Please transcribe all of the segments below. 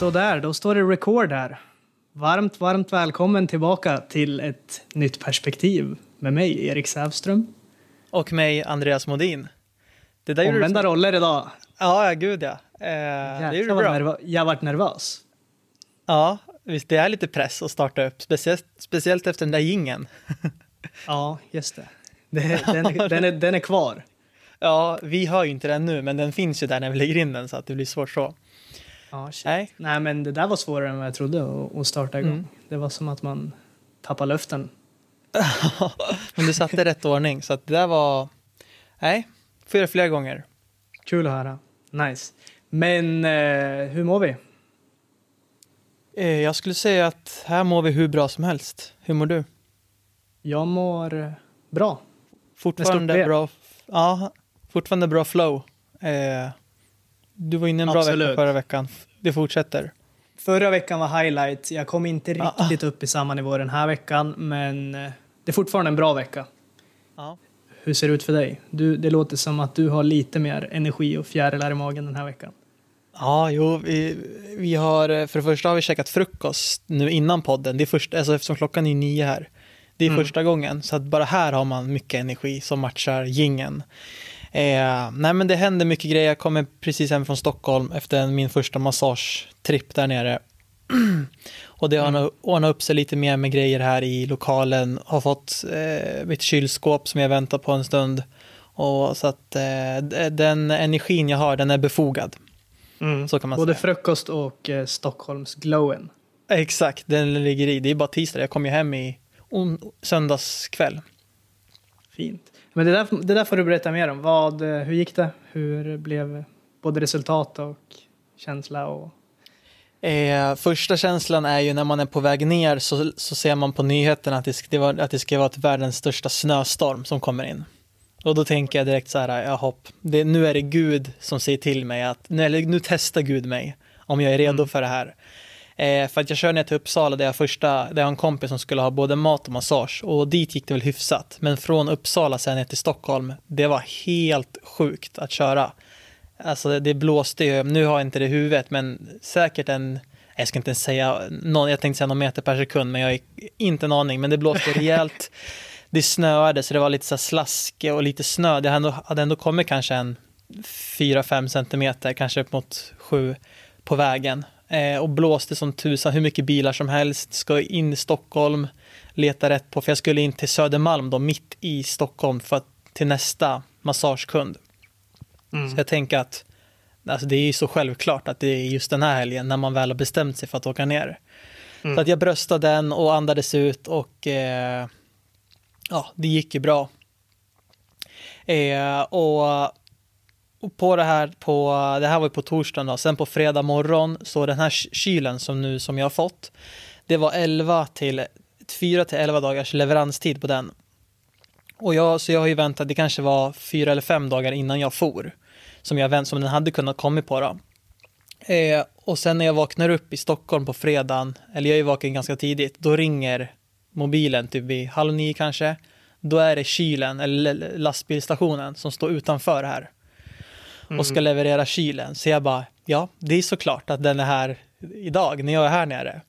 Sådär, då står det record här. Varmt, varmt välkommen tillbaka till ett nytt perspektiv med mig, Erik Sävström. Och mig, Andreas Modin. Det där du Omvända snabbt. roller idag. Ja, ja, gud ja. Eh, det Jäklar du vad bra. nervö- jag varit nervös. Ja, visst, det är lite press att starta upp. Speciellt, speciellt efter den där gingen. Ja, just det. det den, är- den, är, den är kvar. Ja, vi hör ju inte den nu, men den finns ju där när vi lägger in den så att det blir svårt så. Ja, shit. Nej, Nej, men det där var svårare än vad jag trodde att, starta igång. Mm. Det var som att man tappar luften. men du satte rätt ordning så att det där var... Nej, får göra flera gånger. Kul att höra. Nice. Men eh, hur mår vi? Eh, jag skulle säga att här mår vi hur bra som helst. Hur mår du? Jag mår bra. Fortfarande bra... Ja, fortfarande bra flow. Eh, du var inne en bra Absolut. vecka förra veckan. Det fortsätter. Förra veckan var highlight. Jag kom inte Ah. riktigt upp i samma nivå den här veckan, men eh, det är fortfarande en bra vecka. Ja. Hur ser det ut för dig? Du, det låter som att du har lite mer energi och fjärilar i magen den här veckan. Ja, jo, vi, vi har, eh, för det första har vi käkat frukost nu innan podden. Det är först, alltså eftersom klockan är nio här. Det är Mm. första gången, så att bara här har man mycket energi som matchar gingen. Eh, nej, men det händer mycket grejer. Jag kommer precis hem från Stockholm efter min första massagetripp där nere. Och det har Mm. mm. ordnat upp sig lite mer med grejer här i lokalen. Har fått eh, mitt kylskåp som jag väntar på en stund. Och så att eh, den energin jag har, den är befogad. Så kan man Både säga. frukost och eh, Stockholms glowen. Exakt, den ligger i. Det är bara tisdag. Jag kom ju hem i söndagskväll. Fint. Men det där, det där får du berätta mer om. Vad, eh, hur gick det? Hur blev både resultat och känsla? Och... Eh, första känslan är ju när man är på väg ner så, så ser man på nyheterna att det, ska, det var, att det ska vara världens största snöstorm som kommer in. Och då tänker jag direkt så här, ja hopp, det, nu är det Gud som säger till mig att, nu, eller, nu testar Gud mig om jag är redo Mm. för det här. Eh, för att jag kör ner till Uppsala där jag, första, där jag har en kompis som skulle ha både mat och massage och dit gick det väl hyfsat. Men från Uppsala sen ner till Stockholm, det var helt sjukt att köra. Alltså det, blåste ju, nu har jag inte det i huvudet, men säkert en, jag ska inte ens säga, någon, jag tänkte säga någon meter per sekund, men jag har inte en aning, men det blåste rejält. Det snöade, så det var lite så slask och lite snö. Det hade ändå, hade ändå kommit kanske en 4-5 centimeter, kanske upp mot 7 på vägen. Eh, och blåste som tusan, hur mycket bilar som helst. Ska in i Stockholm, leta rätt på, för jag skulle in till Södermalm då, mitt i Stockholm, för att, till nästa massagekund. Mm. Så jag tänker att alltså det är ju så självklart att det är just den här helgen när man väl har bestämt sig för att åka ner. Mm. Så att jag bröstade den och andades ut och eh, ja, det gick ju bra. Eh, och, och på det här, på, det här var på torsdagen då, sen på fredag morgon så den här kylen som nu som jag har fått, det var 11 till 4 till 11 dagars leveranstid på den. Och jag, så jag har ju väntat, det kanske var fyra eller fem dagar innan jag for. Som, jag vänt, som den hade kunnat komma på då. Eh, och sen när jag vaknar upp i Stockholm på fredagen, eller jag är ju vaken ganska tidigt, då ringer mobilen typ vid halv nio kanske. Då är det kylen, eller lastbilsstationen, som står utanför här. Och ska leverera kylen. Så jag bara, ja, det är såklart att den är här idag, när jag är här nere.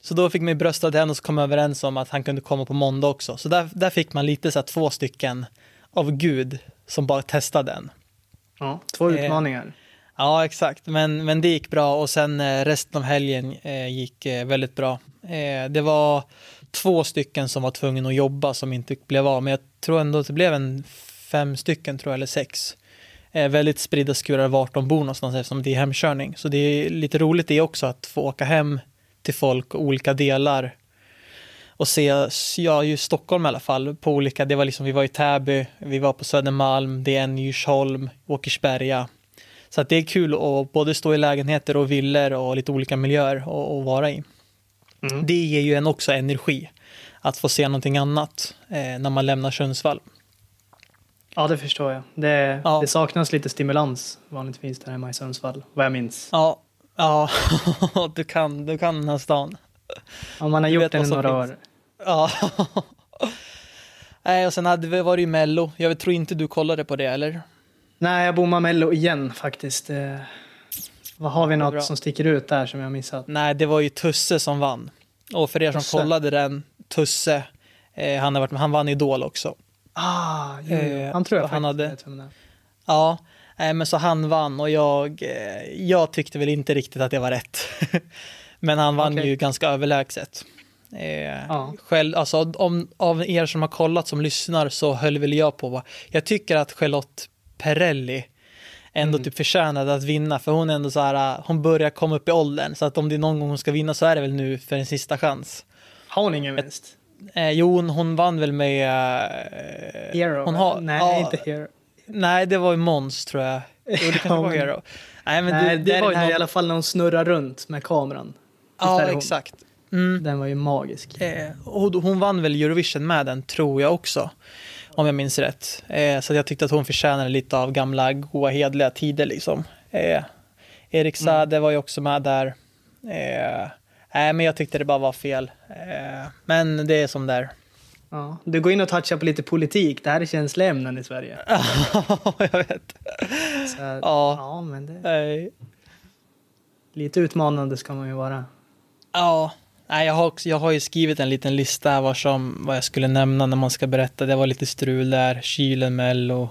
Så då fick man brösta den och så kom överens om att han kunde komma på måndag också. Så där, där fick man lite så här två stycken av Gud som bara testade den. Ja, två Eh, utmaningar. Ja, exakt. Men, men det gick bra och sen eh, resten av helgen eh, gick eh, väldigt bra. Eh, det var två stycken som var tvungna att jobba som inte blev av, men jag tror ändå att det blev en fem stycken, tror jag, eller sex. Väldigt spridda skurar vart de bor någonstans eftersom det är hemkörning. Så det är lite roligt det också att få åka hem till folk olika delar och se, ja, ju Stockholm i alla fall, på olika, det var liksom, vi var i Täby, vi var på Södermalm, det är en Djursholm, Åkersberga. Så att det är kul att både stå i lägenheter och villor och lite olika miljöer och, och vara i. Mm. Det ger ju en också energi att få se någonting annat eh, när man lämnar Sundsvall. Ja, det förstår jag. Det, Ja. det saknas lite stimulans vanligtvis där hemma i Sundsvall, vad jag minns. Ja, ja du, kan, du kan den här stan. Om man har Du gjort det i några finns. år. Ja. Nej, och sen hade vi varit i Mello. Jag tror inte du kollade på det, eller? Nej, jag bommar Mello igen faktiskt. Eh, Vad har vi Ja, något bra. som sticker ut där som jag missat? Nej, det var ju Tusse som vann. Och för er som Tusse. kollade den, Tusse, eh, han, har varit, han vann Idol också. Ah, jo, jo. Eh, han tror jag och han hade- vet vem det är. Ja, eh, men så han vann och jag, eh, jag tyckte väl inte riktigt att det var rätt. men han vann Okej. ju ganska överlägset. Eh, själv, alltså, om, av er som har kollat som lyssnar så höll väl jag på. va? Jag tycker att Charlotte Perrelli ändå Mm. typ förtjänade att vinna för hon är ändå så här, hon börjar komma upp i åldern så att om det är någon gång hon ska vinna så är det väl nu för en sista chans. Har hon ingen vinst? Eh, jo, hon, vann väl med... Eh, Hero? Hon har, Nej, ja, inte Hero. Nej, det var ju Måns tror jag. Jo, det kanske var Hero. Nej, men Nej, det, det, det var den ju här någon... i alla fall när hon snurrar runt med kameran. Ja, hon? exakt. Mm. Den var ju magisk. Eh, och hon vann väl Eurovision med den, tror jag också. Om jag minns rätt. Eh, så jag tyckte att hon förtjänade lite av gamla goa hedliga tider liksom. Eh, Erik Mm. Saade var ju också med där. Eh, nej, men jag tyckte det bara var fel. Eh, men det är som där. Ja. Du går in och touchar på lite politik. Det här är känsliga ämnen i Sverige. jag vet. Så, ja. Ja. ja, men det, Nej. lite utmanande ska man ju vara. Ja, nej, jag, har också, jag har ju skrivit en liten lista vad, som, vad jag skulle nämna när man ska berätta. Det var lite strul där, kylen, mello.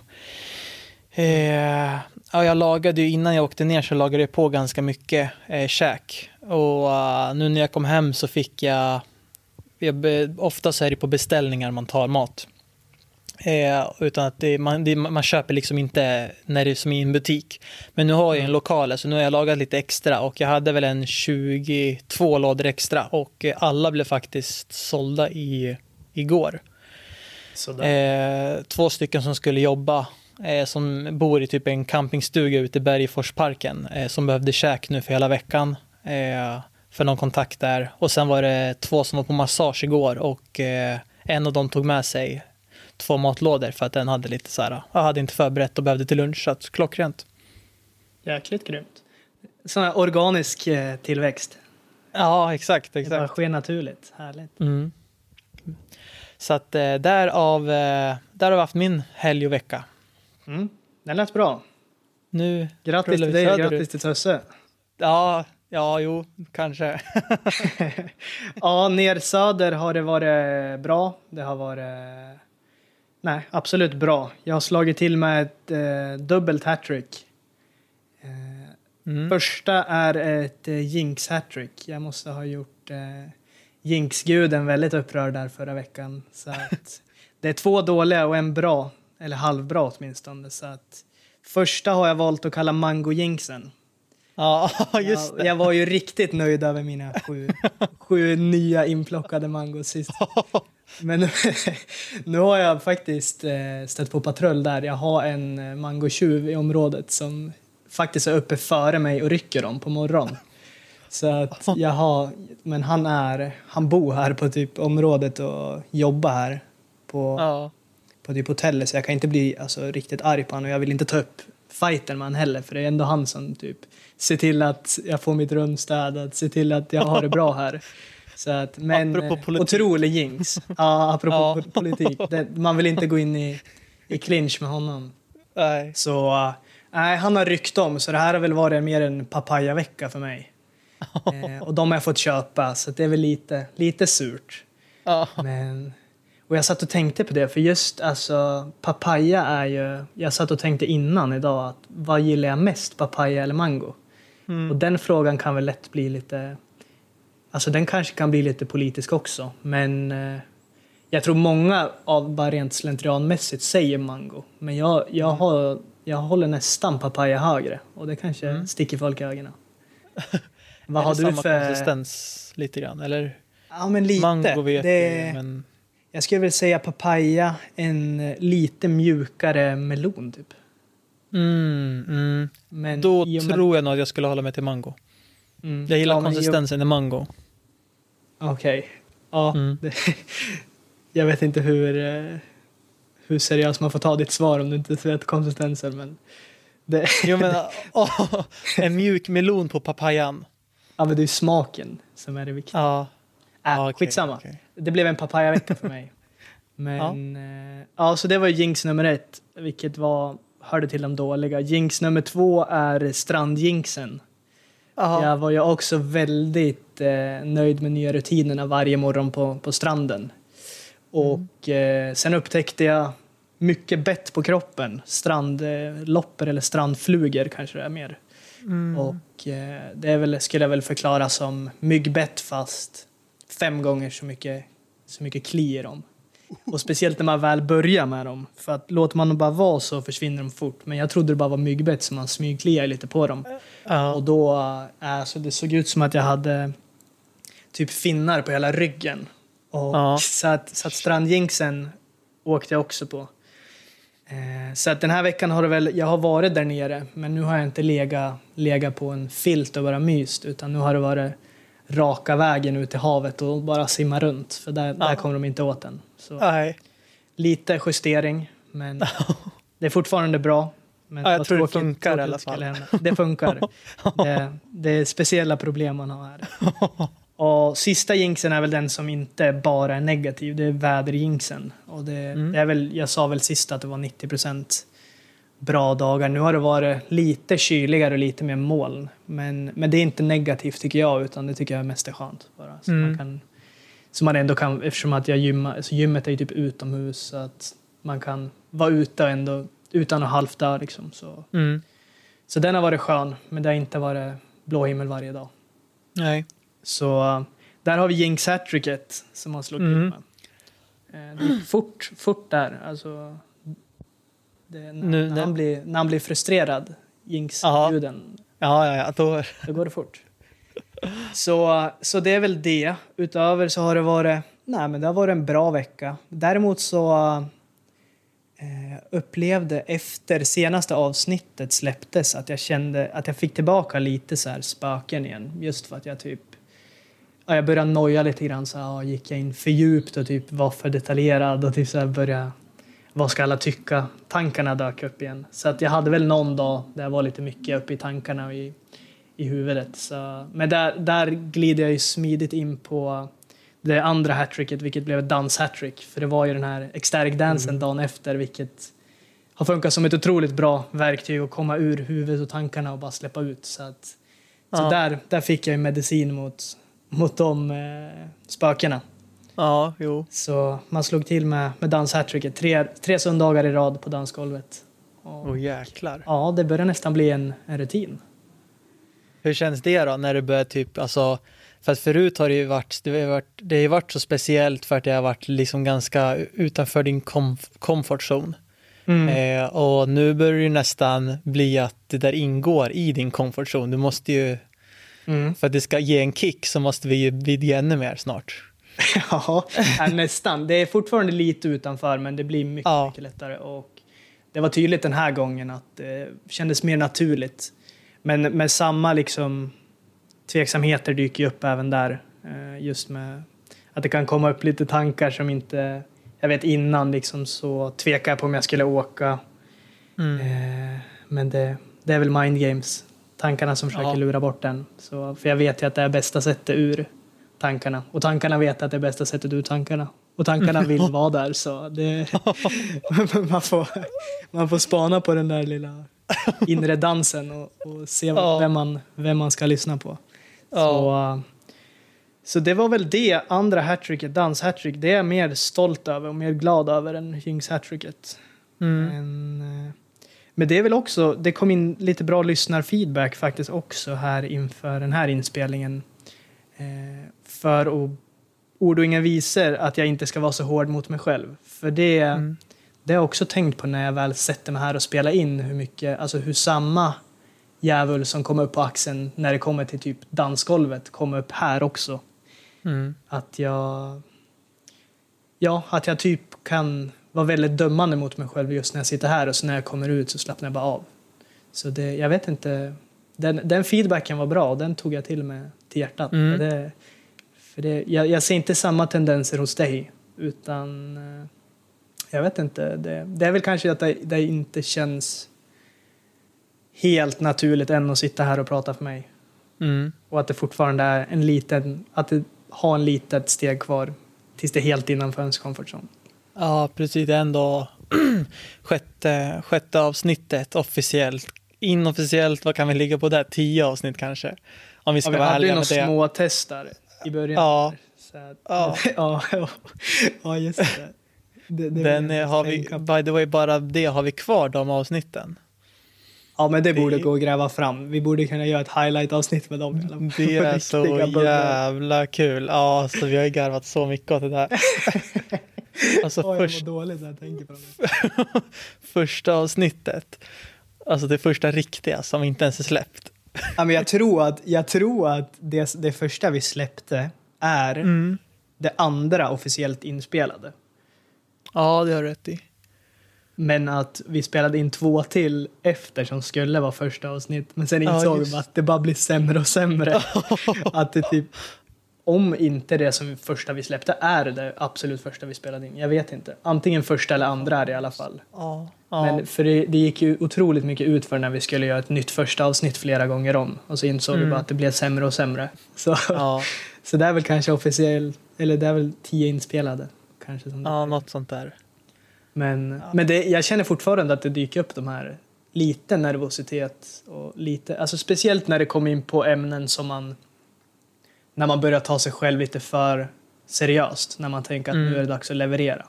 Eh, ja, jag lagade ju innan jag åkte ner så lagade jag på ganska mycket eh, käk. Och eh, nu när jag kom hem så fick jag, jag ofta så är det på beställningar man tar mat. Eh, utan att det, man, det, man köper liksom inte när det är som i en butik. Men nu har jag en lokal, så nu har jag lagat lite extra och jag hade väl en 22 lådor extra och eh, alla blev faktiskt sålda i, igår. Eh, två stycken som skulle jobba eh, som bor i typ en campingstuga ute i Bergforsparken eh, som behövde käk nu för hela veckan. Eh, för någon kontakt där. Och sen var det två som var på massage igår och eh, en av dem tog med sig två matlådor för att den hade lite så här, jag hade inte förberett och behövde till lunch så att klockrent. Jäkligt grymt. Sån här organisk eh, tillväxt. Ja, exakt, Det bara exakt. sker naturligt. Härligt. Mm. Så att eh, därav, eh, där har vi haft min helg och vecka. Mm. Den lät bra. Nu, Grattis till dig, grattis till Tusse. ja, ja, jo, kanske. ja, ner söder har det varit bra. Det har varit... Nej, absolut bra. Jag har slagit till med ett eh, dubbelt hattrick. Eh, Mm. Första är ett eh, Jinx hattrick. Jag måste ha gjort eh, Jinx-guden väldigt upprörd där förra veckan. Så att det är två dåliga och en bra, eller halvbra åtminstone. Så att första har jag valt att kalla Mango-jinxen. Ja, just jag, det. jag var ju riktigt nöjd över mina sju, sju nya inplockade mangos sist. Men nu, nu har jag faktiskt eh, stött på patrull där. Jag har en eh, mangotjuv i området som faktiskt är uppe före mig och rycker dem på morgonen. Så att jag har, men han är, han bor här på typ området och jobbar här på, Ja. På typ hotellet så jag kan inte bli alltså, riktigt arg på honom och jag vill inte ta upp fighten med honom heller för det är ändå han som typ ser till att jag får mitt rum städat, ser till att jag har det bra här. Så att, men eh, otrolig jinx. Ja, apropå Ja. po- politik. Det, man vill inte gå in i, i clinch med honom. Nej. Så eh, nej, han har ryckt om så det här har väl varit mer en papaya-vecka för mig. Eh, och de har jag fått köpa så det är väl lite, lite surt. Men, och jag satt och tänkte på det, för just alltså papaya är ju, jag satt och tänkte innan idag att vad gillar jag mest, papaya eller mango? Mm. Och den frågan kan väl lätt bli lite, alltså den kanske kan bli lite politisk också, men eh, jag tror många av bara rent slentrianmässigt säger mango, men jag, jag, Mm. har, jag håller nästan papaya högre och det kanske Mm. sticker folk i ögonen. vad har du för... konsistens lite grann? Eller Ja, men lite. mango vet det... jag men Jag skulle väl säga papaya, en eh, lite mjukare melon typ. mm, mm. Men Då med- tror jag nog att jag skulle hålla mig till mango. Mm. Jag gillar Ja, i konsistensen i mango. Okej. Ja, Mm. det, jag vet inte hur, eh, hur seriöst man får ta ditt svar om du inte vet konsistensen. Men det, Jo men, åh, en mjuk melon på papayan. ja, men det är smaken som är det viktiga. Ja. Äh, ja, okej, skitsamma. okej. Det blev en papaya-vecka för mig. Men ja. ja, så det var jinx nummer ett, vilket var, hörde till de dåliga. Jinx nummer två är strandjinxen. Ja. Jag var ju också väldigt eh, nöjd med nya rutinerna varje morgon på, på stranden. Och eh, sen upptäckte jag mycket bett på kroppen. Strandlopper eller strandflugor kanske det är mer. Mm. Och eh, det är väl, skulle jag väl förklara som myggbett fast fem gånger så mycket, så mycket kli i dem. Och speciellt när man väl börjar med dem. För att låter man dem bara vara så försvinner de fort. Men jag trodde det bara var myggbett så man smygkliar lite på dem. Och då, äh, så det såg ut som att jag hade typ finnar på hela ryggen. Och Ja. så, att, så att strandjinxen åkte jag också på. Eh, så att den här veckan har det väl, jag har varit där nere men nu har jag inte legat lega på en filt och bara myst utan nu har det varit raka vägen ut till havet och bara simma runt för där, där Ja. kommer de inte åt den. Så Nej. lite justering men det är fortfarande bra. Men Ja, jag tror det tråkigt- funkar i alla fall. Det funkar. det, det är speciella problem man har här. Och sista jinxen är väl den som inte bara är negativ, det är väderjinxen. Och det, Mm. det är väl, jag sa väl sist att det var 90 bra dagar. Nu har det varit lite kyligare och lite mer moln. Men, men det är inte negativt tycker jag, utan det tycker jag mest är skönt. Bara. Så, Mm. man kan, så man ändå kan, eftersom att jag gymmar, alltså gymmet är ju typ utomhus, så att man kan vara ute ändå utan att halvdö liksom. Så, Mm. så den har varit skön, men det har inte varit blå himmel varje dag. Nej. Så där har vi Jinx hattricket som man slog till Mm. med. Eh, Det gick fort, fort där. Alltså, det, Nu- när, han blir, när han blir frustrerad, Jinx-ljuden, Ja, ja, ja. Då... då går det fort. Så, så det är väl det. Utöver så har det varit, nej men det har varit en bra vecka. Däremot så eh, upplevde efter senaste avsnittet släpptes att jag kände att jag fick tillbaka lite så här spöken igen. Just för att jag typ ja, jag började noja lite grann. Så här, ja, gick jag in för djupt och typ var för detaljerad och typ så här började vad ska alla tycka? Tankarna dök upp igen. Så att jag hade väl någon dag där jag var lite mycket uppe i tankarna och i, i huvudet. Så, men där, där glider jag ju smidigt in på det andra hattricket, vilket blev ett dans-hattrick. För det var ju den här ecstatic-dansen dagen efter, vilket har funkat som ett otroligt bra verktyg att komma ur huvudet och tankarna och bara släppa ut. Så, att, så Ja. där, där fick jag ju medicin mot, mot de eh, spökena. Ja, jo. Så man slog till med, med danshattricket. Tre, tre söndagar i rad på dansgolvet. Och, Åh jäklar. Ja, det börjar nästan bli en, en rutin. Hur känns det då när du börjar typ, alltså, för att förut har det ju varit, det har varit, det har varit så speciellt för att det har varit liksom ganska utanför din comf- comfort zone. Mm. Eh, och nu börjar det ju nästan bli att det där ingår i din comfort zone. Du måste ju, Mm. för att det ska ge en kick så måste vi ju vidga ännu mer snart. Ja, nästan. Det är fortfarande lite utanför, men det blir mycket, Ja. mycket lättare. Och det var tydligt den här gången att det kändes mer naturligt. Men med samma liksom tveksamheter dyker ju upp även där. Eh, Just med att det kan komma upp lite tankar som inte... Jag vet innan liksom så tvekade jag på om jag skulle åka. Mm. Eh, Men det, det är väl mind games. Tankarna som försöker Ja. lura bort den. Så, för jag vet ju att det är bästa sättet ur tankarna. Och tankarna vet att det är bästa sättet ur tankarna. Och tankarna vill vara där så det, man, får, man får spana på den där lilla inre dansen och, och se Ja. vem, man, vem man ska lyssna på. Ja. Så, så det var väl det andra hattricket, dans-hattrick. Det är jag mer stolt över och mer glad över än Kings hattricket. Mm. Men, eh, men det är väl också, det kom in lite bra lyssnarfeedback faktiskt också här inför den här inspelningen. Eh, för att ord och inga visor att jag inte ska vara så hård mot mig själv. För det, Mm. det har jag också tänkt på när jag väl sätter mig här och spelar in hur mycket, alltså hur samma djävul som kommer upp på axeln när det kommer till typ dansgolvet kommer upp här också. Mm. Att jag... Ja, att jag typ kan vara väldigt dömande mot mig själv just när jag sitter här och så när jag kommer ut så slappnar jag bara av. Så det, jag vet inte. Den, den feedbacken var bra och den tog jag till mig till hjärtat. Mm. Det, för det, jag, jag ser inte samma tendenser hos dig utan eh, jag vet inte. Det, det är väl kanske att det, det inte känns helt naturligt än att sitta här och prata för mig. Mm. Och att det fortfarande är en liten, att det har en litet steg kvar tills det är helt innanför ens comfort zone. Ja, precis. Det är ändå sjätte, sjätte avsnittet officiellt inofficiellt, vad kan vi ligga på där? Tio avsnitt kanske? Om vi ska Ja, vi vara hade ju ärliga några med det. små testar i början. Ja. där, Så att, Ja. ja. ja, ja, just det. det, det Den inte har vi, by the way, bara det har vi kvar de avsnitten. Ja, men det borde det- gå att gräva fram. Vi borde kunna göra ett highlight-avsnitt med dem. i fall. Det är så jävla kul. Ja, så vi har ju garvat så mycket åt det där. Alltså jag först, mår dåligt när jag tänker på det. första avsnittet, alltså det första riktiga som inte ens är släppt. Ja, men jag tror att, jag tror att det, det första vi släppte är Mm. det andra officiellt inspelade. Ja, det har du rätt i. Men att vi spelade in två till efter som skulle vara första avsnitt. Men sen Ja, insåg vi att det bara blir sämre och sämre. att det typ, om inte det som första vi släppte är det absolut första vi spelade in. Jag vet inte. Antingen första eller andra är det i alla fall. Ja, ja. Men för det, det gick ju otroligt mycket ut för när vi skulle göra ett nytt första avsnitt flera gånger om. Och så insåg vi Mm. bara att det blev sämre och sämre. Så, ja, så det är väl kanske officiellt, eller det är väl tio inspelade. Kanske som ja, något sånt där. Men, men det, jag känner fortfarande att det dyker upp de här lite nervositet och lite, alltså speciellt när det kommer in på ämnen som man, när man börjar ta sig själv lite för seriöst, när man tänker att Mm. nu är det dags att leverera.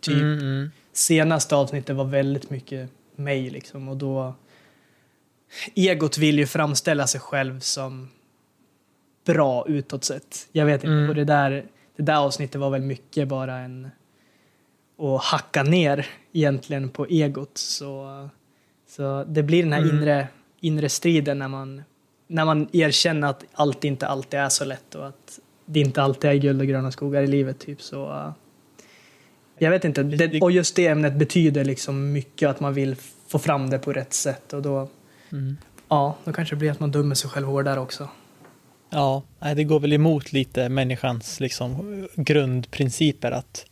Typ Mm, mm. senaste avsnittet var väldigt mycket mig liksom och då egot vill ju framställa sig själv som bra utåt sett. Jag vet inte, Mm. och det där, det där avsnittet var väl mycket bara en att hacka ner egentligen på egot så, så det blir den här Mm. inre, inre striden när man, när man erkänner att allt inte alltid är så lätt och att det inte alltid är guld och gröna skogar i livet typ så uh, jag vet inte, det, och just det ämnet betyder liksom mycket att man vill få fram det på rätt sätt och då, Mm. ja, då kanske det blir att man dömer sig själv hårdare också. Ja, det går väl emot lite människans liksom, grundprinciper att,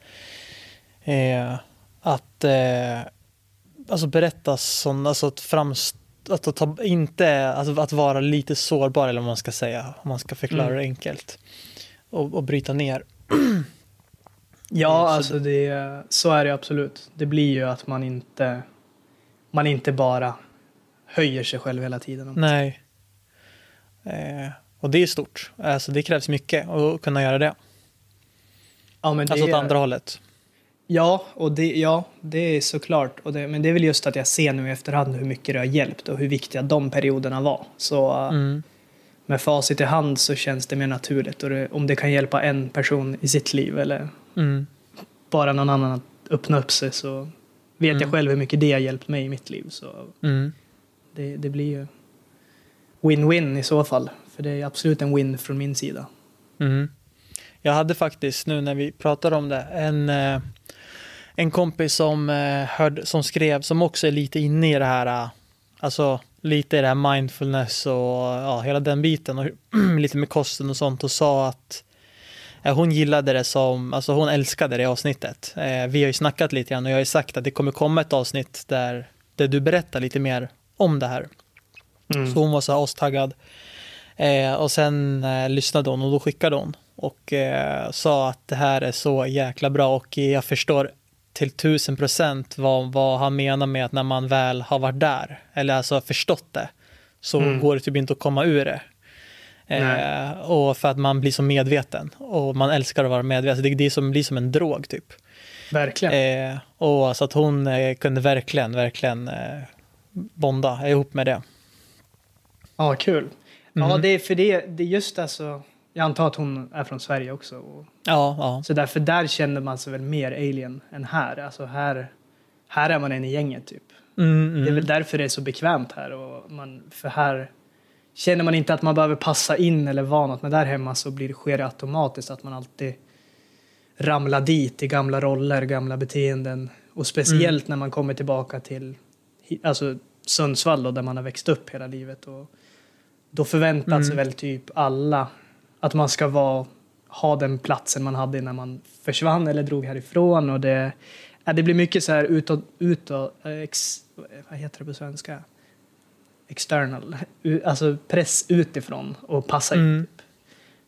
eh, att eh, alltså berätta sån, alltså att framst, att, ta, inte, alltså att vara lite sårbar eller vad man ska säga, om man ska förklara Mm. det enkelt. Och, och bryta ner. Ja, så alltså det, så är det absolut. Det blir ju att man inte, man inte bara höjer sig själv hela tiden. Nej. Eh, och det är stort. Alltså det krävs mycket att kunna göra det. Ja, Alltså åt är- andra hållet. Ja, och det, ja, det är såklart. Och det, men det är väl just att jag ser nu i efterhand hur mycket det har hjälpt och hur viktiga de perioderna var. Så Mm. med facit i hand så känns det mer naturligt. Och det, om det kan hjälpa en person i sitt liv eller Mm. bara någon annan att öppna upp sig så vet Mm. jag själv hur mycket det har hjälpt mig i mitt liv. Så Mm. det, det blir ju win-win i så fall. För det är absolut en win från min sida. Mm. Jag hade faktiskt, nu när vi pratar om det, en, eh, en kompis som, eh, hörde, som skrev, som också är lite inne i det här, eh, alltså lite i det här mindfulness och ja, hela den biten och lite med kosten och sånt och sa att eh, hon gillade det som, alltså hon älskade det avsnittet. Eh, vi har ju snackat lite grann och jag har ju sagt att det kommer komma ett avsnitt där, där du berättar lite mer om det här. Mm. Så hon var så här astaggad. Eh, och sen eh, lyssnade hon och då skickade hon och sa att det här är så jäkla bra och jag förstår till tusen procent vad, vad han menar med att när man väl har varit där eller alltså förstått det så Mm. går det typ inte att komma ur det. Eh, och för att man blir så medveten och man älskar att vara medveten. Det, det är som, blir som en drog typ. Verkligen. Eh, och så att hon eh, kunde verkligen, verkligen eh, bonda ihop med det. Ja, kul. Ja, Mhm. det är för det, det är just alltså, jag antar att hon är från Sverige också. Och, Ja, ja. så därför där känner man sig väl mer alien än här. Alltså här, här är man en i gänget typ. Mm, Det är mm. väl därför det är så bekvämt här. Och man, för här känner man inte att man behöver passa in eller vara något. Men där hemma så blir sker det automatiskt att man alltid ramlar dit i gamla roller, gamla beteenden. Och speciellt när man kommer tillbaka till alltså Sundsvall då, där man har växt upp hela livet. Och då förväntas Mm. väl typ alla att man ska vara, ha den platsen man hade när man försvann eller drog härifrån. Och det, ja, det blir mycket så här utåt, utåt eh, ex, vad heter det på svenska? External, alltså press utifrån och passa in. Mm. Typ.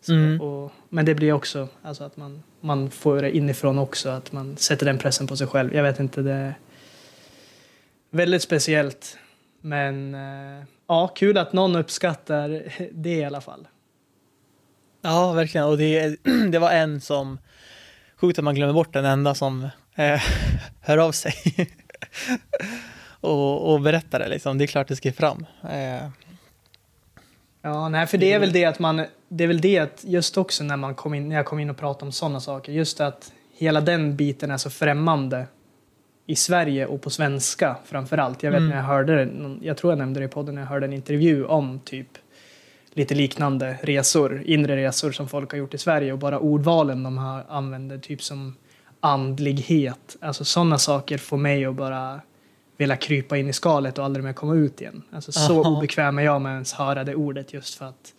Så, Mm. och, men det blir också alltså att man, man får det inifrån också, att man sätter den pressen på sig själv. Jag vet inte, det är väldigt speciellt. Men eh, ja, kul att någon uppskattar det i alla fall. Ja, verkligen. Och det, det var en som, sjukt att man glömmer bort den enda som eh, hör av sig och, och berättar det liksom. Det är klart det ska fram. Eh, Ja, nej, för det är väl det att man, det är väl det att just också när man kom in, när jag kom in och pratade om sådana saker, just att hela den biten är så främmande i Sverige och på svenska framför allt. Jag vet Mm. när jag hörde det, jag tror jag nämnde det i podden, när jag hörde en intervju om typ lite liknande resor, inre resor som folk har gjort i Sverige och bara ordvalen de har använder, typ som andlighet, alltså sådana saker får mig att bara vilja krypa in i skalet och aldrig mer komma ut igen. Alltså så Aha. obekväm är jag med att ens höra det ordet just för att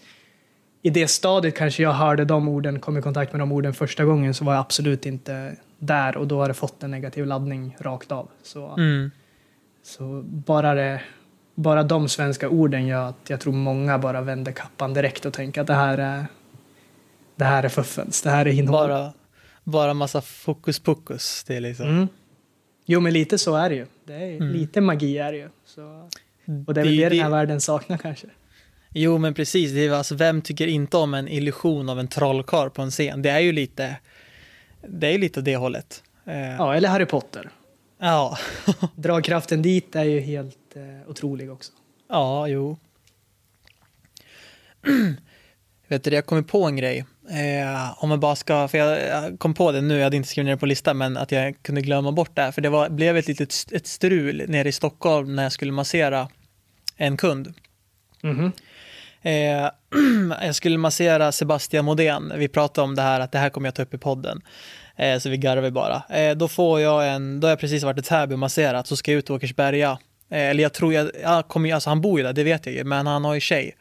i det stadiet kanske jag hörde de orden, kom i kontakt med de orden första gången så var jag absolut inte där och då har det fått en negativ laddning rakt av. Så, mm. så bara, det, bara de svenska orden gör att jag tror många bara vänder kappan direkt och tänker att det här är det här är fuffens, det här är innehåll. Bara, bara massa fokus pokus. Det är liksom. Mm. Jo, men lite så är det ju. Det är, Mm. Lite magi är det ju. Så, och det är väl det, den här världen saknar kanske. Jo, men precis. Det är, alltså, vem tycker inte om en illusion av en trollkarl på en scen? Det är ju lite, det är lite åt det hållet. Eh. Ja, eller Harry Potter. Ja. Dragkraften dit är ju helt eh, otrolig också. Ja, jo. Vet du, jag kom på en grej. Eh, om man bara ska, för jag, kom på det nu, jag hade inte skrivit ner det på listan, men att jag kunde glömma bort det. För det var, blev ett litet ett strul nere i Stockholm när jag skulle massera en kund. Mhm. Eh, jag skulle massera Sebastian Modén. Vi pratade om det här, att det här kommer jag ta upp i podden. Eh, så vi garvar bara. Eh, då får jag en, då har jag precis varit i Täby och masserat, så ska jag ut till Åkersberga. Eh, eller jag tror jag, jag kommer, alltså han bor ju där, det vet jag ju, men han har ju tjej.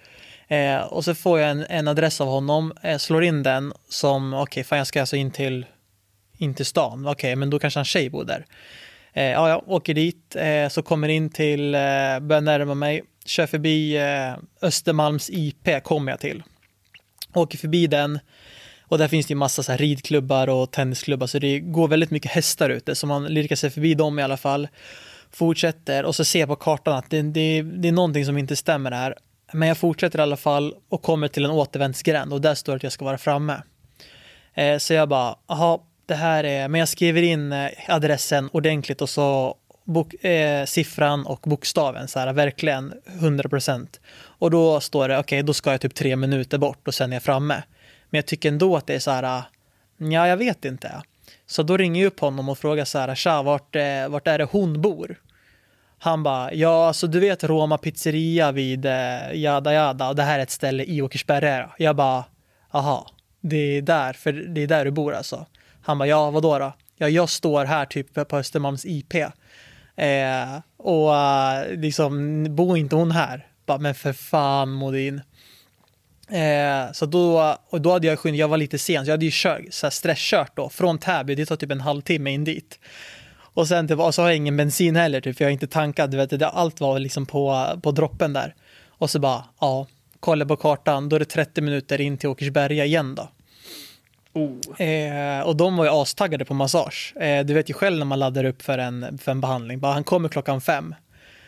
Eh, och så får jag en, en adress av honom, eh, slår in den som, okej, fan jag ska alltså in till, in till stan. Okej, men då kanske hans tjej bor där. Eh, ja, jag åker dit, eh, så kommer in till, eh, börjar närma mig, kör förbi eh, Östermalms IP, kommer jag till. Åker förbi den och där finns det ju massa så här ridklubbar och tennisklubbar, så det går väldigt mycket hästar ute, så man lirkar sig förbi dem i alla fall. Fortsätter och så ser jag på kartan att det, det, det är någonting som inte stämmer här. Men jag fortsätter i alla fall och kommer till en återvändsgränd och där står det att jag ska vara framme. Eh, så jag bara, jaha, det här är, men jag skriver in eh, adressen ordentligt och så bok, eh, siffran och bokstaven, så här, verkligen 100%. Och då står det, okej, då ska jag typ tre minuter bort och sen är jag framme. Men jag tycker ändå att det är så här, äh, ja, jag vet inte. Så då ringer jag upp honom och frågar så här, tja, vart, äh, vart är det hon bor? Han bara, ja, alltså du vet Roma pizzeria vid eh, Jada Jada och det här är ett ställe i Åkersberga. Jag bara, aha, det är där, för det är där du bor alltså. Han bara, ja, vadå då? Ja, jag står här typ på Östermalms IP. Eh, och eh, liksom, bor inte hon här? Bara, men för fan Modin. Eh, så då, och då hade jag skyndat, jag var lite sen, så jag hade ju kört, så här stresskört då från Täby, det tar typ en halvtimme in dit. Och sen typ, och så har jag ingen bensin heller, typ, för jag har inte tankat, du vet, det, allt var liksom på, på droppen där. Och så bara, ja, kolla på kartan, då är det 30 minuter in till Åkersberga igen då. Oh. Eh, och de var ju astaggade på massage. Eh, du vet ju själv när man laddar upp för en, för en behandling, bara han kommer klockan fem.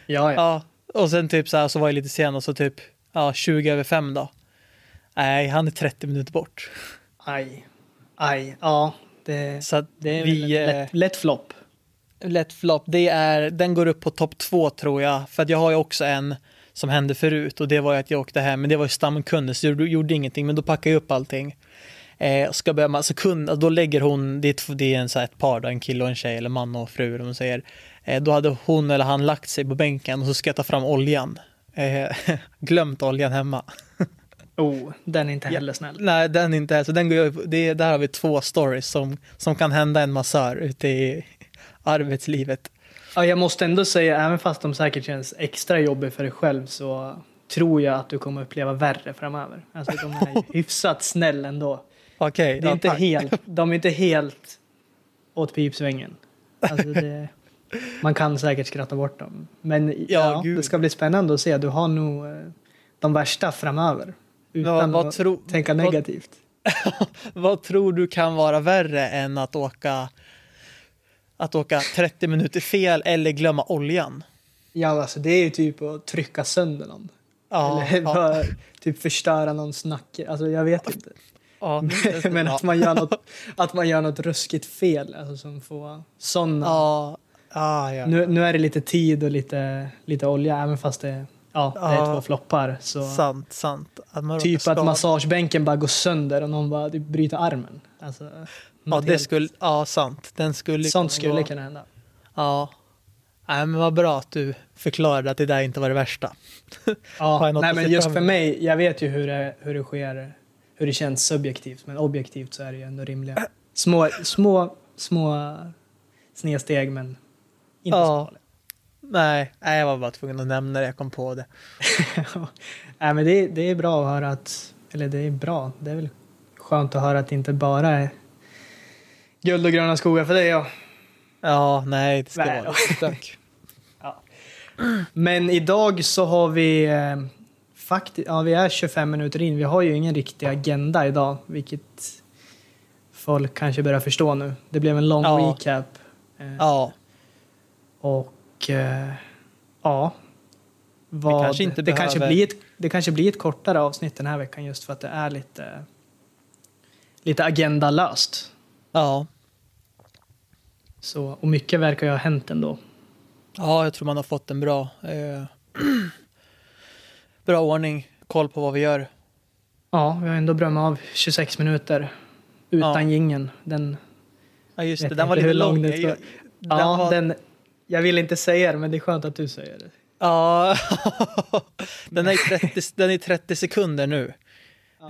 Ja, ja. Ja, och sen typ så här så var jag lite sen och så typ ja, 20 över fem då. Nej, han är 30 minuter bort. Aj. Aj. Ja, det, Så det är vi, väl eh, lätt, lätt flopp. lätt flopp, det är, den går upp på topp två tror jag. För att jag har ju också en som hände förut och det var ju att jag åkte hem, men det var ju stamkunden så jag gjorde ingenting, men då packade jag upp allting. Eh, ska börja, alltså kund, då lägger hon, det är, det är en, så här, ett par, då, en kille och en tjej, eller man och fru, man säger. Eh, då hade hon eller han lagt sig på bänken och så ska jag ta fram oljan. Eh, glömt oljan hemma. Oh, den är inte heller snäll. Nej, den är inte, så den går det, där har vi två stories som, som kan hända en massör ute i arbetslivet. Ja, jag måste ändå säga, även fast de säkert känns extra jobbiga för dig själv så tror jag att du kommer uppleva värre framöver. Alltså de är hyfsat snäll ändå. Okej, Det är ja, inte tack. helt, de är inte helt åt pipsvängen. Alltså det, man kan säkert skratta bort dem. Men ja, gud. det ska bli spännande att se. Du har nog eh, de värsta framöver. Utan vad att tro- tänka vad- negativt. Vad tror du kan vara värre än att åka, att åka 30 minuter fel eller glömma oljan? Ja, alltså det är ju typ att trycka sönder någon. Ja, Eller ja, bara typ förstöra någons nacke. Alltså jag vet inte. ja, Men att man gör något, att man gör något ruskigt fel, alltså som får sådana. Ja, ja, ja. Nu, nu är det lite tid och lite, lite olja, även fast det, ja, det är Ja. två floppar. Så. Sant, sant. Att Typ att massagebänken bara går sönder och någon bara typ bryter armen. Alltså, Ja, det helt- skulle, ja, sant. Den skulle sånt skulle gå- kunna hända. Ja. Nej, men vad bra att du förklarade att det där inte var det värsta. Ja, nej, men just för mig, jag vet ju hur det, hur det sker, hur det känns subjektivt, men objektivt så är det ju ändå rimliga. Små, små, små snedsteg, men inte Ja. så farligt. Nej, nej, jag var bara tvungen att nämna det. Jag kom på det. nej, men det, det är bra att höra att, eller det är bra, det är väl skönt att höra att det inte bara är guld och gröna skogar för dig. Ja. Ja, nej, det ska Nej. vara lite stök. Men idag så har vi eh, faktiskt, ja vi är 25 minuter in. Vi har ju ingen riktig agenda idag, vilket folk kanske börjar förstå nu. Det blev en lång Ja. recap. Eh, Ja, Och eh, ja. Vad, kanske inte det, kanske blir ett, det kanske blir ett kortare avsnitt den här veckan just för att det är lite, lite agendalöst. ja. Så, och mycket verkar ju ha hänt ändå. Ja, jag tror man har fått en bra, eh, bra ordning, koll på vad vi gör. Ja, vi har ändå brömt av 26 minuter utan Ja. jingeln. Den, Ja, just det. Den var lite lång lång. det Den ja, den, jag vill inte säga det, men det är skönt att du säger det. ja, den är, i 30, den är i 30 sekunder nu.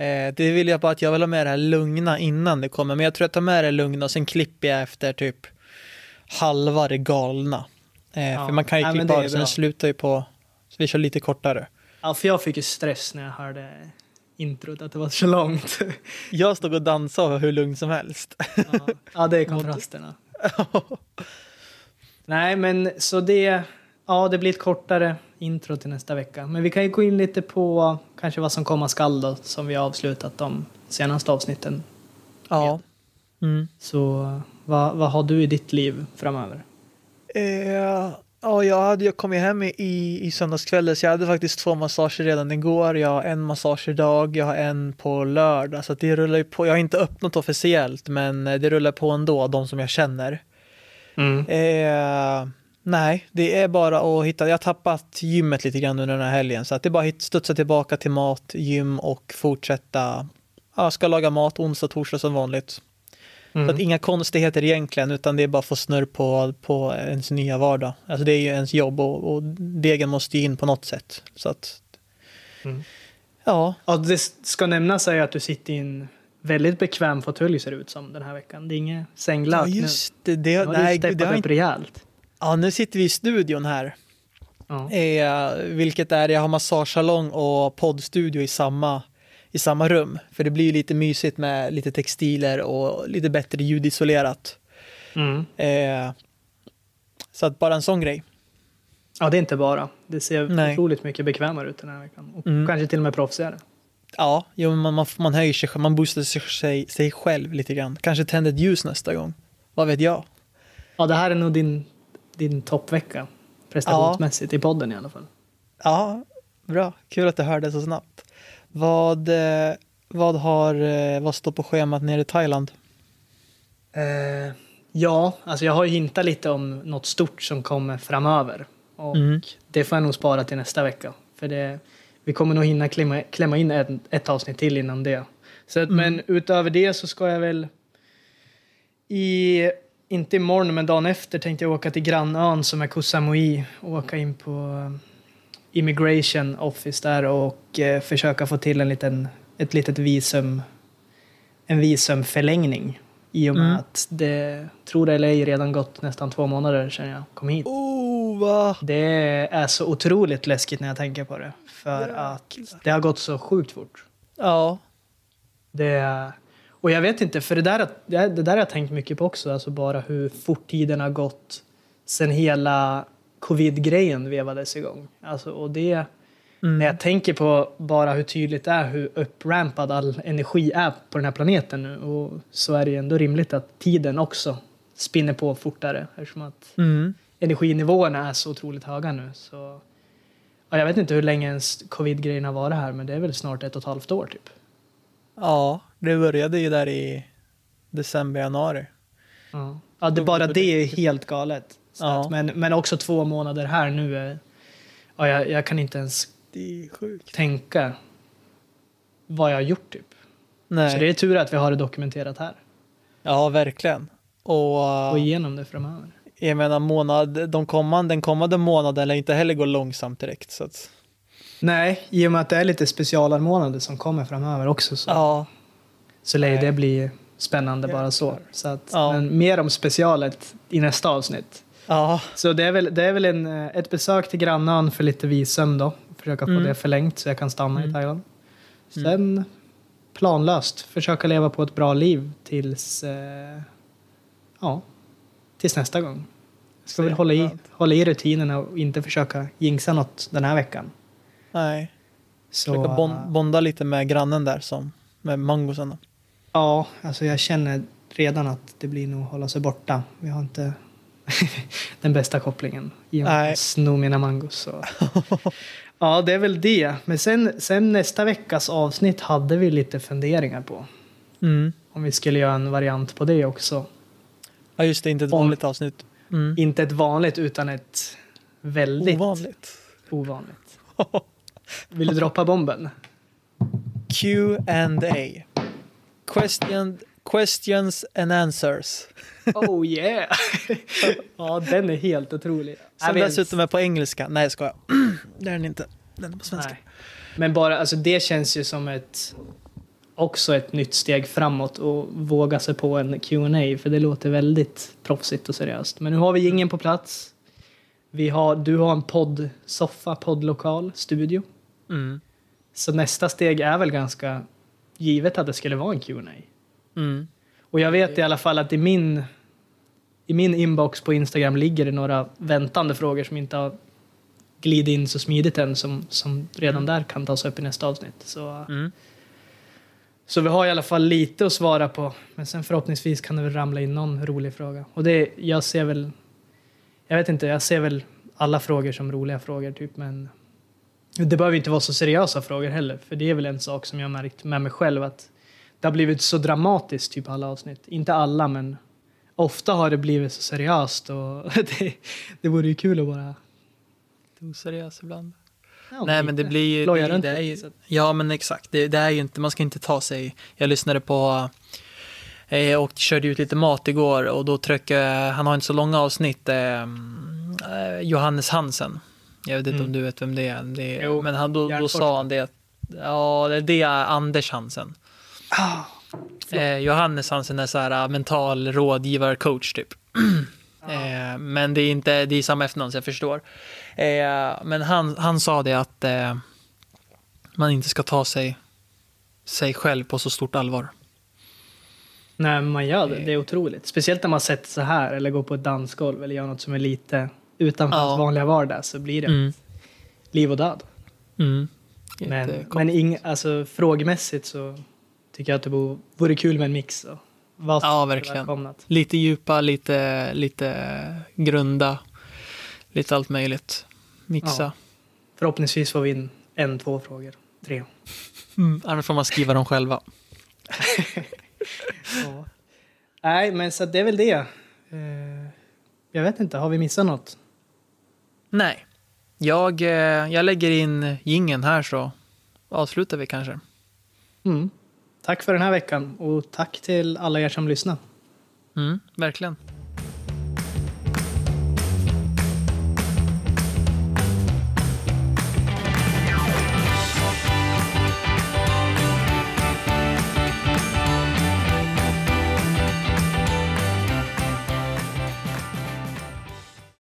Eh, det vill jag bara att jag vill ha med det här lugna innan det kommer. Men jag tror jag tar med det lugna och sen klipper jag efter typ halva det galna. Eh, Ja. För man kan ju klippa det av det, den slutar ju på, så vi kör lite kortare. Ja, för jag fick ju stress när jag hörde introt, att det var så långt. Jag stod och dansade hur lugnt som helst. ja. ja, det är kontrasterna. Nej, men så det, ja, det blir ett kortare intro till nästa vecka. Men vi kan ju gå in lite på kanske vad som komma skall då, som vi har avslutat de senaste avsnitten. Ja. Mm. Så vad, vad har du i ditt liv framöver? Eh, ja, jag hade jag kom ju hem i, i söndagskvällen så jag hade faktiskt två massager redan igår. Jag har en massage idag, jag har en på lördag. Så det rullar ju på. Jag har inte öppnat officiellt men eh, det rullar på ändå, de som jag känner. Mm. Eh, nej, det är bara att hitta. Jag har tappat gymmet lite grann under den här helgen så att det är bara att studsa tillbaka till mat, gym och fortsätta. Ja, ska laga mat onsdag, torsdag som vanligt. Mm. Så att inga konstigheter egentligen, utan det är bara att få snurr på, på ens nya vardag. Alltså det är ju ens jobb och, och degen måste ju in på något sätt. Så att, Mm. ja, Ja, det ska nämnas är att du sitter i en väldigt bekväm fåtölj ser det ut som den här veckan. Det är inget sänglök ja just det. det nu. Nu har nej, du steppat upp rejält. ja, nu sitter vi i studion här, Ja. eh, vilket är, jag har massagesalong och poddstudio i samma, i samma rum. För det blir ju lite mysigt med lite textiler och lite bättre ljudisolerat. Mm. Eh, så att bara en sån grej. ja, det är inte bara. Det ser Nej. otroligt mycket bekvämare ut den här veckan. Och Mm. kanske till och med proffsigare. Ja, jo, man, man, man höjer sig, man boostar sig, sig, själv lite grann. Kanske tänder ett ljus nästa gång. Vad vet jag? Ja, det här är nog din, din toppvecka. Prestationsmässigt i podden i alla fall. Ja, bra. Kul att du hörde så snabbt. Vad, eh, vad, har, eh, vad står på schemat nere i Thailand? Eh, ja, alltså jag har ju hintat lite om något stort som kommer framöver. Och Mm. det får jag nog spara till nästa vecka. För det, vi kommer nog hinna klämma, klämma in ett, ett avsnitt till innan det. Så att, Men utöver det så ska jag väl i, inte imorgon men dagen efter tänkte jag åka till grannön som är Koh Samui och åka in på eh, immigration office där och eh, försöka få till en liten, ett litet visum, en visumförlängning. I och med Mm. att det, tror det eller ej, redan gått nästan två månader sedan jag kom hit. Oh, va? Det är så otroligt läskigt när jag tänker på det. För att det har gått så sjukt fort. Ja. Det, och jag vet inte, för det där, det, det där har jag tänkt mycket på också. Alltså bara hur fort tiden har gått sen hela covid-grejen vevades igång. Alltså, och det, Mm. när jag tänker på bara hur tydligt det är hur upprampad all energi är på den här planeten nu. Och så är det ju ändå rimligt att tiden också spinner på fortare. Eftersom att Mm. Energinivåerna är så otroligt höga nu. Så, ja, jag vet inte hur länge ens covid-grejen har varit här, men det är väl snart ett och ett halvt år typ. Ja, det började ju där i december, januari. Ja, ja det, bara det är helt galet. Ja. att, men, men också två månader här nu. Är, ja, jag, jag kan inte ens tänka vad jag har gjort typ. Nej. Så det är tur att vi har det dokumenterat här. Ja, verkligen. Och Och igenom det framöver. Jag menar, månad, de kommande, den kommande månaden lär inte heller gå långsamt direkt. Så att, Nej, i och med att det är lite specialarmånader som kommer framöver också så, ja, så lär det bli spännande bara så. Så att, Ja. Men mer om specialet i nästa avsnitt. ja, Så det är väl, det är väl en, eh, ett besök till grannön för lite visum då. Försöka få Mm. det förlängt så jag kan stanna i Mm. Thailand. Sen planlöst försöka leva på ett bra liv tills, eh, ja, tills nästa gång. Jag ska väl hålla i, hålla i rutinerna och inte försöka jinxa något den här veckan. nej. Så, Försöka eh, bon, bonda lite med grannen där som med mangosarna. Ja, alltså jag känner redan att det blir nog hålla sig borta. Vi har inte den bästa kopplingen i och med sno mina mangos. Så. ja, det är väl det. Men sen, sen nästa veckas avsnitt hade vi lite funderingar på. Mm. Om vi skulle göra en variant på det också. Ja, just det, inte ett Om- vanligt avsnitt. Mm. Inte ett vanligt utan ett väldigt Ovanligt. ovanligt. Vill du droppa bomben? Q&A. Question, questions and answers. Oh yeah! ja, den är helt otrolig. Som dessutom är på engelska. Nej, jag skojar. Det är den inte. Den är på svenska. Nej. Men bara, alltså det känns ju som ett också ett nytt steg framåt och våga sig på en Q&A för det låter väldigt proffsigt och seriöst. Men nu har vi ingen på plats. Vi har, du har en poddsoffa, poddlokal, studio. Mm. Så nästa steg är väl ganska givet att det skulle vara en Q&A. Mm. Och jag vet i alla fall att i min, i min inbox på Instagram ligger det några väntande frågor som inte har glidit in så smidigt än som, som redan där kan tas upp i nästa avsnitt. Så, Mm så vi har i alla fall lite att svara på. Men sen förhoppningsvis kan det väl ramla in någon rolig fråga. Och det, jag ser väl, jag vet inte, jag ser väl alla frågor som roliga frågor typ men det behöver inte vara så seriösa frågor heller. För det är väl en sak som jag har märkt med mig själv att det har blivit så dramatiskt typ alla avsnitt. Inte alla men ofta har det blivit så seriöst och det, det vore ju kul att bara... Oseriös ibland. Nej, men det blir ju... ploja Det, runt det är ju ja, men exakt. Det, det är ju inte, man ska inte ta sig... Jag lyssnade på... Eh, och körde ut lite mat igår och då tryckte... Han har inte så långa avsnitt. Eh, eh, Johannes Hansen. Jag vet inte Mm. om du vet vem det är. Det är Jo, men han, då, då sa han det. att- Ja, det- är Anders Hansen. Ah, Eh, Johannes Hansen är så här eh, mental rådgivare, coach typ. eh, men det är inte, det är samma efternamn så jag förstår. Eh, men han, han sa det att eh, man inte ska ta sig, sig själv på så stort allvar. Nej, man gör det. Det är otroligt. Speciellt när man sätter så här eller går på ett dansgolv eller gör något som är lite utanför Ja. ens vanliga vardag så blir det Mm. liv och död. Mm. Men, men ing, alltså, frågemässigt så tycker jag att det vore, kul med en mix. Och Ja, verkligen. välkomnat. Lite djupa, lite, lite grunda, lite allt möjligt. Mixa. Ja. Förhoppningsvis får vi in en, två frågor. Tre. Mm. Annars får man skriva dem själva. Ja. Nej, men så det är väl det. Eh, jag vet inte, har vi missat något? Nej. Jag, eh, jag lägger in gingen här så avslutar vi kanske. Mm. Tack för den här veckan och tack till alla er som lyssnar. Mm, verkligen.